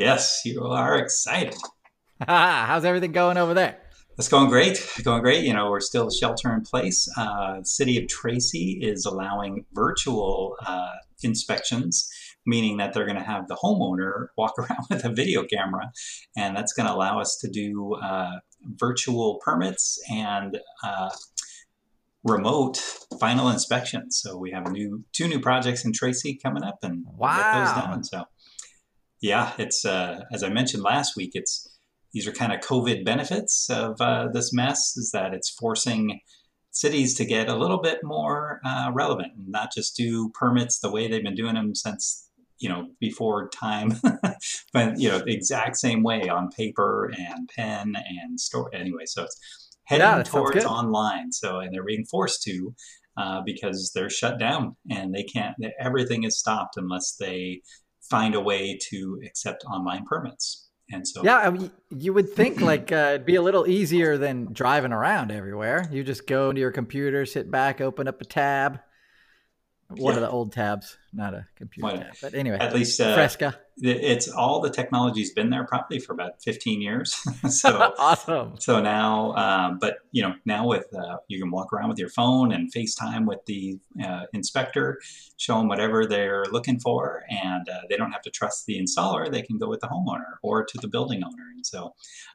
Yes, you are excited. How's everything going over there? It's going great. Going great. You know, we're still shelter in place. Uh, City of Tracy is allowing virtual uh, inspections, meaning that they're going to have the homeowner walk around with a video camera, and that's going to allow us to do uh, virtual permits and uh, remote final inspections. So we have new two new projects in Tracy coming up, and we'll get those Wow. done. So yeah, it's uh, as I mentioned last week. It's these are kind of COVID benefits of uh, this mess. Is that it's forcing cities to get a little bit more uh, relevant and not just do permits the way they've been doing them since you know before time, but you know the exact same way on paper and pen and store. Anyway, so it's heading Yeah, towards online. So and they're being forced to. Uh, because they're shut down and they can't, everything is stopped unless they find a way to accept online permits. And so, Yeah, I mean, you would think like uh, it'd be a little easier than driving around everywhere. You just go into your computer, sit back, open up a tab. One of the old tabs, not a computer Well, tab. But anyway, at least uh, Fresca. it's all the technology's been there probably for about 15 years. so, awesome. so now, um, but you know, now with uh, you can walk around with your phone and FaceTime with the uh, inspector, show them whatever they're looking for, and uh, they don't have to trust the installer. They can go with the homeowner or to the building owner. And so,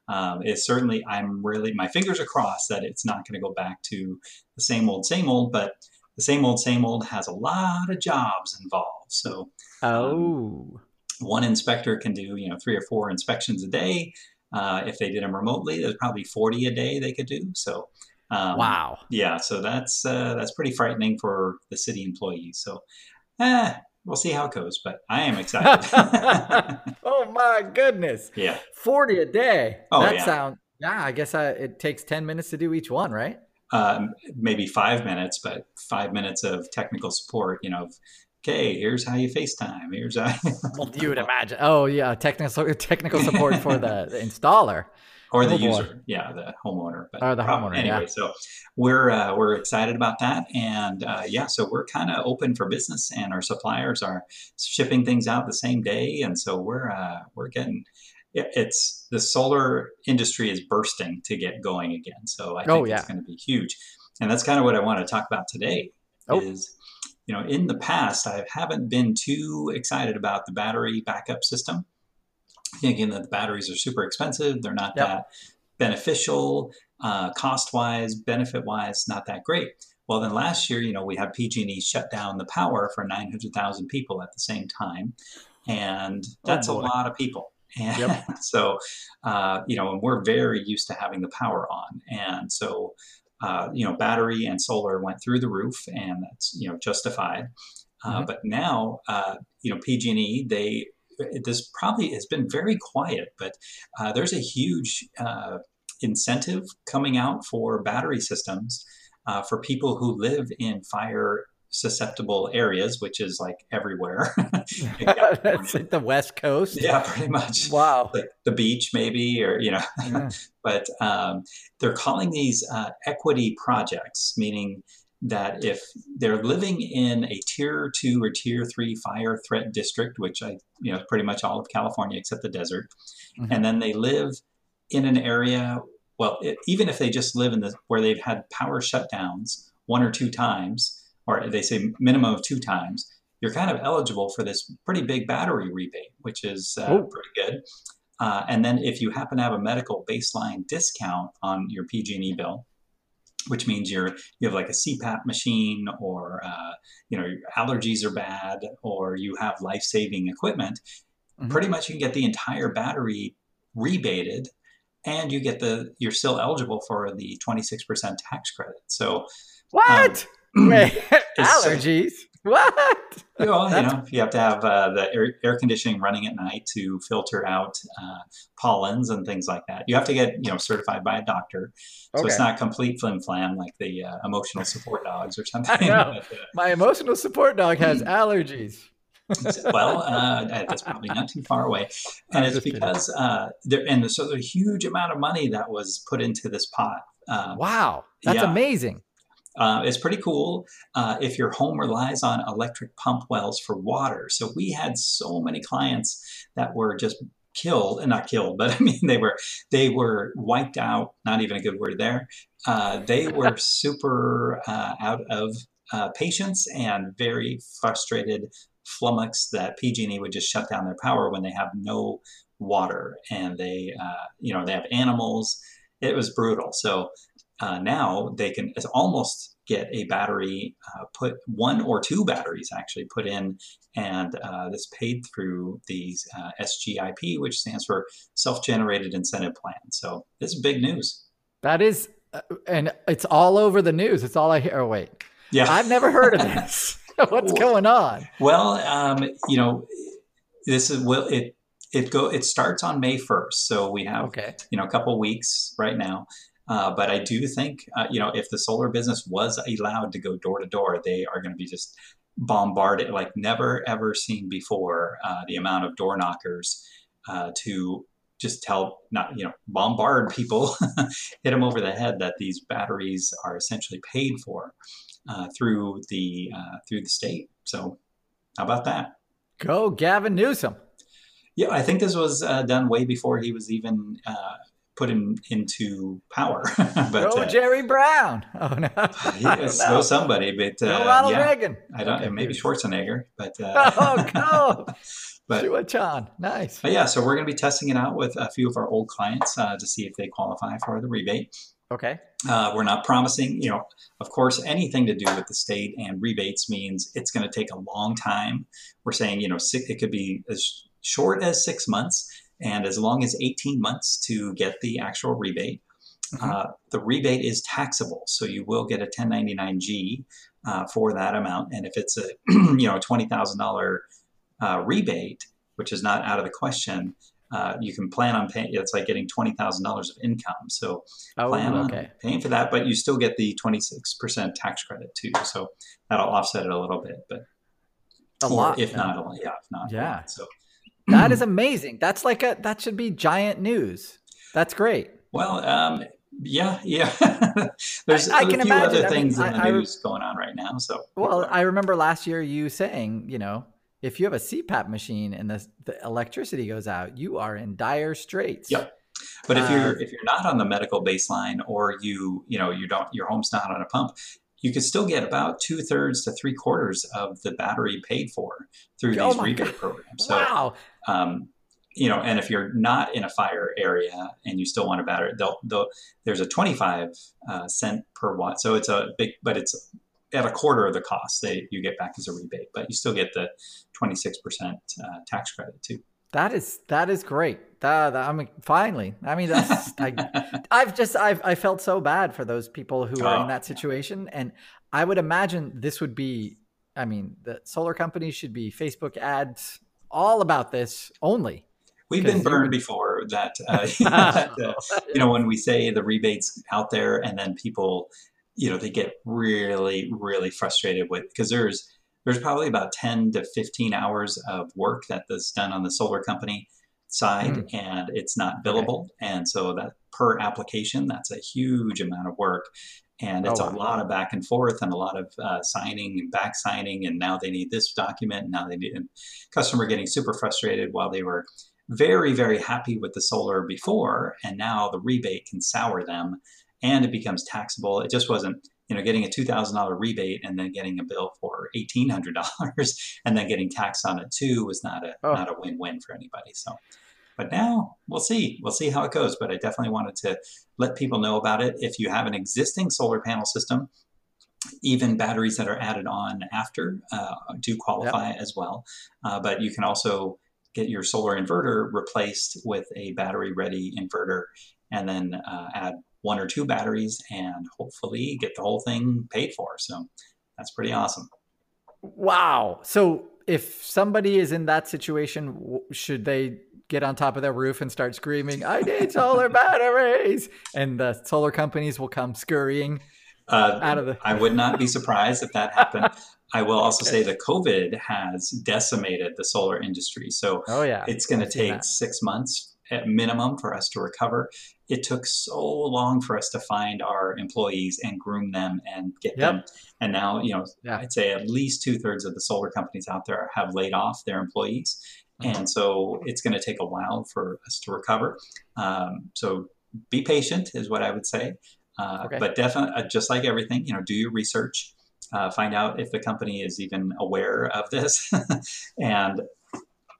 um, it's certainly I'm really my fingers are crossed that it's not going to go back to the same old, same old, but the same old, same old has a lot of jobs involved. So Oh, one inspector can do you know three or four inspections a day. Uh, if they did them remotely, there's probably 40 a day they could do. So um, wow. yeah, so that's uh, that's pretty frightening for the city employees. So eh, we'll see how it goes, but I am excited. oh my goodness. yeah, 40 a day. Oh, that yeah. sound yeah, I guess I, it takes 10 minutes to do each one, right? Um, maybe five minutes, but five minutes of technical support. You know, of, okay, here's how you FaceTime. Here's how. Well, you would imagine. Oh yeah, technical technical support for the, the installer. or the Oh, user, yeah, the homeowner. But Or the homeowner, Anyway, yeah. so we're uh, we're excited about that, and uh, yeah, so we're kind of open for business, and our suppliers are shipping things out the same day, and so we're uh, we're getting. It- It's the solar industry is bursting to get going again, so I think Oh, it's going to be huge, and that's kind of what I want to talk about today. Oh. Is you know, in the past, I haven't been too excited about the battery backup system, thinking that the batteries are super expensive. They're not Yep. that beneficial, uh, cost wise, benefit wise, not that great. Well, then last year, you know, we had PG&E shut down the power for 900,000 people at the same time, and that's a lot of people. And Yep. so, uh, you know, and we're very used to having the power on, and so uh, you know, battery and solar went through the roof, and that's you know justified. Uh, Mhm. But now, uh, you know, PG&E they this probably has been very quiet, but uh, there's a huge uh, incentive coming out for battery systems uh, for people who live in fire susceptible areas, which is like everywhere. That's like the West Coast. yeah, pretty much. Wow. Like the beach, maybe, or you know, Yeah. but um, they're calling these uh, equity projects, meaning that if they're living in a tier two or tier three fire threat district, which I, you know, pretty much all of California except the desert, Mhm. and then they live in an area, well, it, even if they just live in the where they've had power shutdowns one or two times, or they say minimum of two times, you're kind of eligible for this pretty big battery rebate, which is uh, pretty good. Uh, and then if you happen to have a medical baseline discount on your PG&E bill, which means you're you have like a CPAP machine or uh, you know your allergies are bad or you have life saving equipment, mm-hmm. pretty much you can get the entire battery rebated, and you get the you're still eligible for the 26% tax credit. So what? Um, Wait, allergies? What? Well, you know, you have to have uh, the air, air, conditioning running at night to filter out uh, pollens and things like that. You have to get, you know, certified by a doctor, so okay. it's not complete flim flam like the uh, emotional support dogs or something. I know. But, uh, My emotional support dog has hmm. allergies. well, uh, that's probably not too far away, and it's because uh, there and so there's a huge amount of money that was put into this pot. wow, that's yeah. amazing. Uh, it's pretty cool uh, if your home relies on electric pump wells for water. So we had so many clients that were just killed and not killed but i mean they were they were wiped out not even a good word there. Uh, they were super uh, out of uh, patience and very frustrated flummoxed that pg&e would just shut down their power when they have no water and they uh, you know they have animals. It was brutal. So uh, now they can almost get a battery uh, put one or two batteries actually put in and uh, this paid through the uh, sgip which stands for self-generated incentive plan. So this is big news. That is uh, and it's all over the news. It's all i hear. Oh wait. Yeah. I've never heard of this. What's going on? Well um, you know this is will it it go it starts on may 1st so we have okay. you know a couple weeks right now uh, but I do think, uh, you know, if the solar business was allowed to go door to door, they are going to be just bombarded like never ever seen before. Uh, the amount of door knockers uh, to just tell, not you know, bombard people, hit them over the head that these batteries are essentially paid for uh, through the uh, through the state. So, how about that? Go, Gavin Newsom. Yeah, I think this was done way before he was even put him into power. but go uh, Jerry Brown. Oh no, yes, go somebody. But uh, go Ronald yeah, Reagan. I don't. Okay. Maybe Schwarzenegger. But uh, oh go. but Chan, nice. But yeah, so we're going to be testing it out with a few of our old clients uh, to see if they qualify for the rebate. Okay. Uh, we're not promising, you know, of course, anything to do with the state and rebates means it's going to take a long time. We're saying, you know, it could be as short as six months and as long as 18 months to get the actual rebate. Mm-hmm. Uh, the rebate is taxable, so you will get a 1099G uh, for that amount. And if it's a you know twenty thousand uh, rebate, which is not out of the question, uh, you can plan on paying. It's like getting twenty thousand dollars of income. So oh, plan okay. on paying for that, but you still get the twenty six percent tax credit too. So that'll offset it a little bit, but a lot, if yeah. not, yeah, if not, yeah. So that is amazing. That's like a that should be giant news. That's great. Well, um, yeah, yeah. There's I, I can few imagine. other things I mean, in the I, news going on right now. So, well, I remember last year you saying, you know, if you have a CPAP machine and the, the electricity goes out, you are in dire straits. Yep. But if you're uh, if you're not on the medical baseline or you you know you don't your home's not on a pump, you could still get about two thirds to three quarters of the battery paid for through oh these rebate God. programs. So, wow. Um, you know, and if you're not in a fire area and you still want a battery, they'll, they'll, there's a 25 uh, cent per watt. So it's a big, but it's at a quarter of the cost they you get back as a rebate, but you still get the 26% uh, tax credit too. That is that is great. That, that I mean, finally. I mean, that's I, I've just I've I felt so bad for those people who are oh. in that situation, and I would imagine this would be. I mean, the solar companies should be Facebook ads all about this only. We've been burned before that, uh, that uh, you know, when we say the rebates out there and then people, you know, they get really, really frustrated with because there's there's probably about 10 to 15 hours of work that is done on the solar company side mm. and it's not billable. Okay. And so that per application, that's a huge amount of work. And it's oh, wow. a lot of back and forth and a lot of uh, signing and back signing. And now they need this document. And now they need a customer getting super frustrated while they were very, very happy with the solar before. And now the rebate can sour them and it becomes taxable. It just wasn't you know, getting a $2,000 rebate and then getting a bill for $1,800 and then getting taxed on it too was not a, oh. not a win-win for anybody. So, But now we'll see. We'll see how it goes. But I definitely wanted to let people know about it. If you have an existing solar panel system, even batteries that are added on after uh, do qualify yep. as well. Uh, but you can also get your solar inverter replaced with a battery ready inverter and then uh, add one or two batteries and hopefully get the whole thing paid for. So that's pretty awesome. Wow. So if somebody is in that situation, should they get on top of their roof and start screaming, I need solar batteries? And the solar companies will come scurrying uh, out of the. I would not be surprised if that happened. I will also say that COVID has decimated the solar industry. So oh, yeah. it's going to take six months at minimum for us to recover. It took so long for us to find our employees and groom them and get yep. them. And now, you know, yeah. I'd say at least two thirds of the solar companies out there have laid off their employees. Mm-hmm. And so it's going to take a while for us to recover. Um, so be patient, is what I would say. Uh, okay. But definitely, uh, just like everything, you know, do your research, uh, find out if the company is even aware of this, and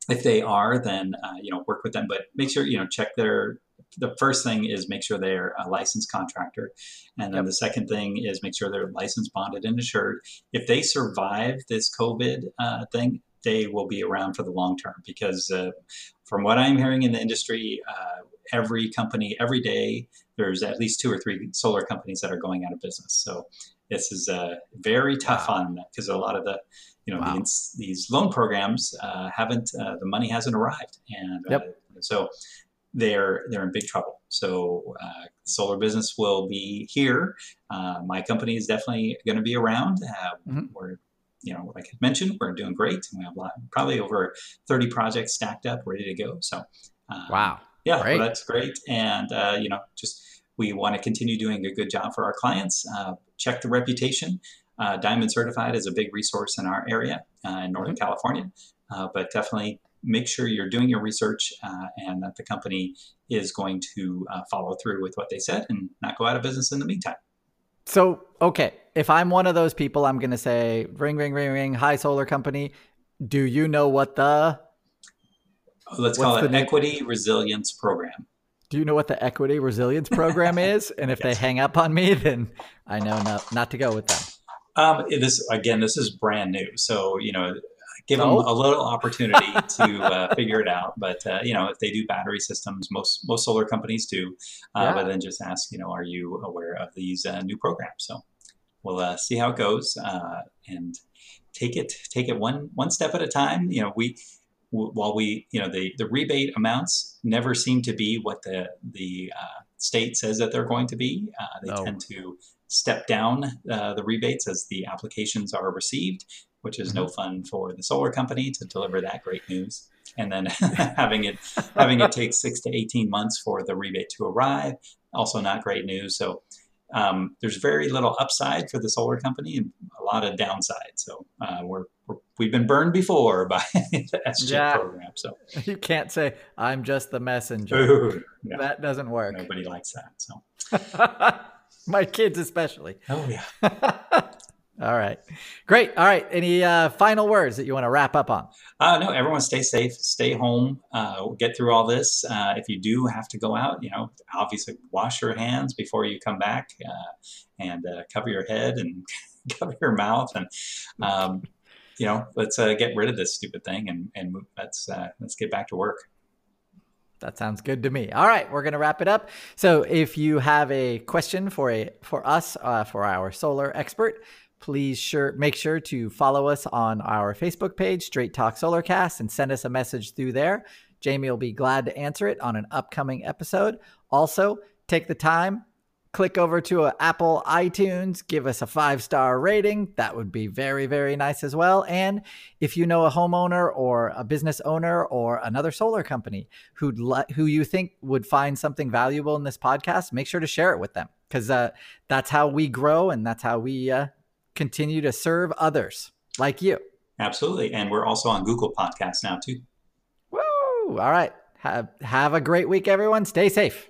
if they are, then uh, you know, work with them. But make sure you know check their. The first thing is make sure they're a licensed contractor, and then yep. the second thing is make sure they're licensed, bonded, and insured. If they survive this COVID uh, thing, they will be around for the long term because uh, from what I'm hearing in the industry, uh, every company every day there's at least two or three solar companies that are going out of business. So this is uh, very tough on them because a lot of the you know wow. these, these loan programs uh, haven't uh, the money hasn't arrived and uh, yep. so they're they're in big trouble. So uh, solar business will be here. Uh, my company is definitely going to be around. Mm-hmm. We're you know, like I mentioned, we're doing great. We have lot, probably over 30 projects stacked up, ready to go. So, um, wow, yeah, well, that's great. And uh, you know, just we want to continue doing a good job for our clients. Uh, check the reputation. Uh, Diamond Certified is a big resource in our area uh, in Northern mm-hmm. California, uh, but definitely make sure you're doing your research uh, and that the company is going to follow through with what they said and not go out of business in the meantime. So, okay, if I'm one of those people, I'm going to say, ring, ring, ring, ring, hi, solar company. Do you know what the let's call it equity resilience program. Do you know what the equity resilience program is? And if yes. they hang up on me, then I know not, not to go with them. Um, this again, this is brand new, so you know, give oh. them a little opportunity to uh, figure it out. But uh, you know, if they do battery systems, most most solar companies do. Uh, yeah. But then just ask, you know, are you aware of these uh, new programs? So we'll uh, see how it goes uh, and take it take it one one step at a time. You know, we while we, you know, the, the rebate amounts never seem to be what the, the uh, state says that they're going to be. Uh, they no. tend to step down uh, the rebates as the applications are received, which is mm-hmm. no fun for the solar company to deliver that great news. And then having it having it take six to eighteen months for the rebate to arrive, also not great news. So um, there's very little upside for the solar company and a lot of downside. So uh, we're, we have been burned before by the SGIP yeah. program. So you can't say I'm just the messenger. Ooh, no. That doesn't work. Nobody likes that. So my kids especially. Oh yeah. All right. Great. All right. Any uh, final words that you want to wrap up on? Uh, no, everyone stay safe, stay home, uh, get through all this. Uh, if you do have to go out, you know, obviously wash your hands before you come back uh, and uh, cover your head and cover your mouth. And, um, you know, let's get rid of this stupid thing and, and let's, let's get back to work. That sounds good to me. All right, we're going to wrap it up. So, if you have a question for a for us uh, for our solar expert, please sure make sure to follow us on our Facebook page, Straight Talk Solarcast, and send us a message through there. Jamie will be glad to answer it on an upcoming episode. Also, take the time, click over to Apple iTunes, give us a five star rating. That would be very, very nice as well. And if you know a homeowner or a business owner or another solar company who'd le- who you think would find something valuable in this podcast, make sure to share it with them because uh, that's how we grow and that's how we uh, continue to serve others like you. Absolutely. And we're also on Google Podcasts now, too. Woo! All right. Have, have a great week, everyone. Stay safe.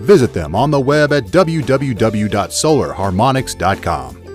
Visit them on the web at www.solarharmonics.com.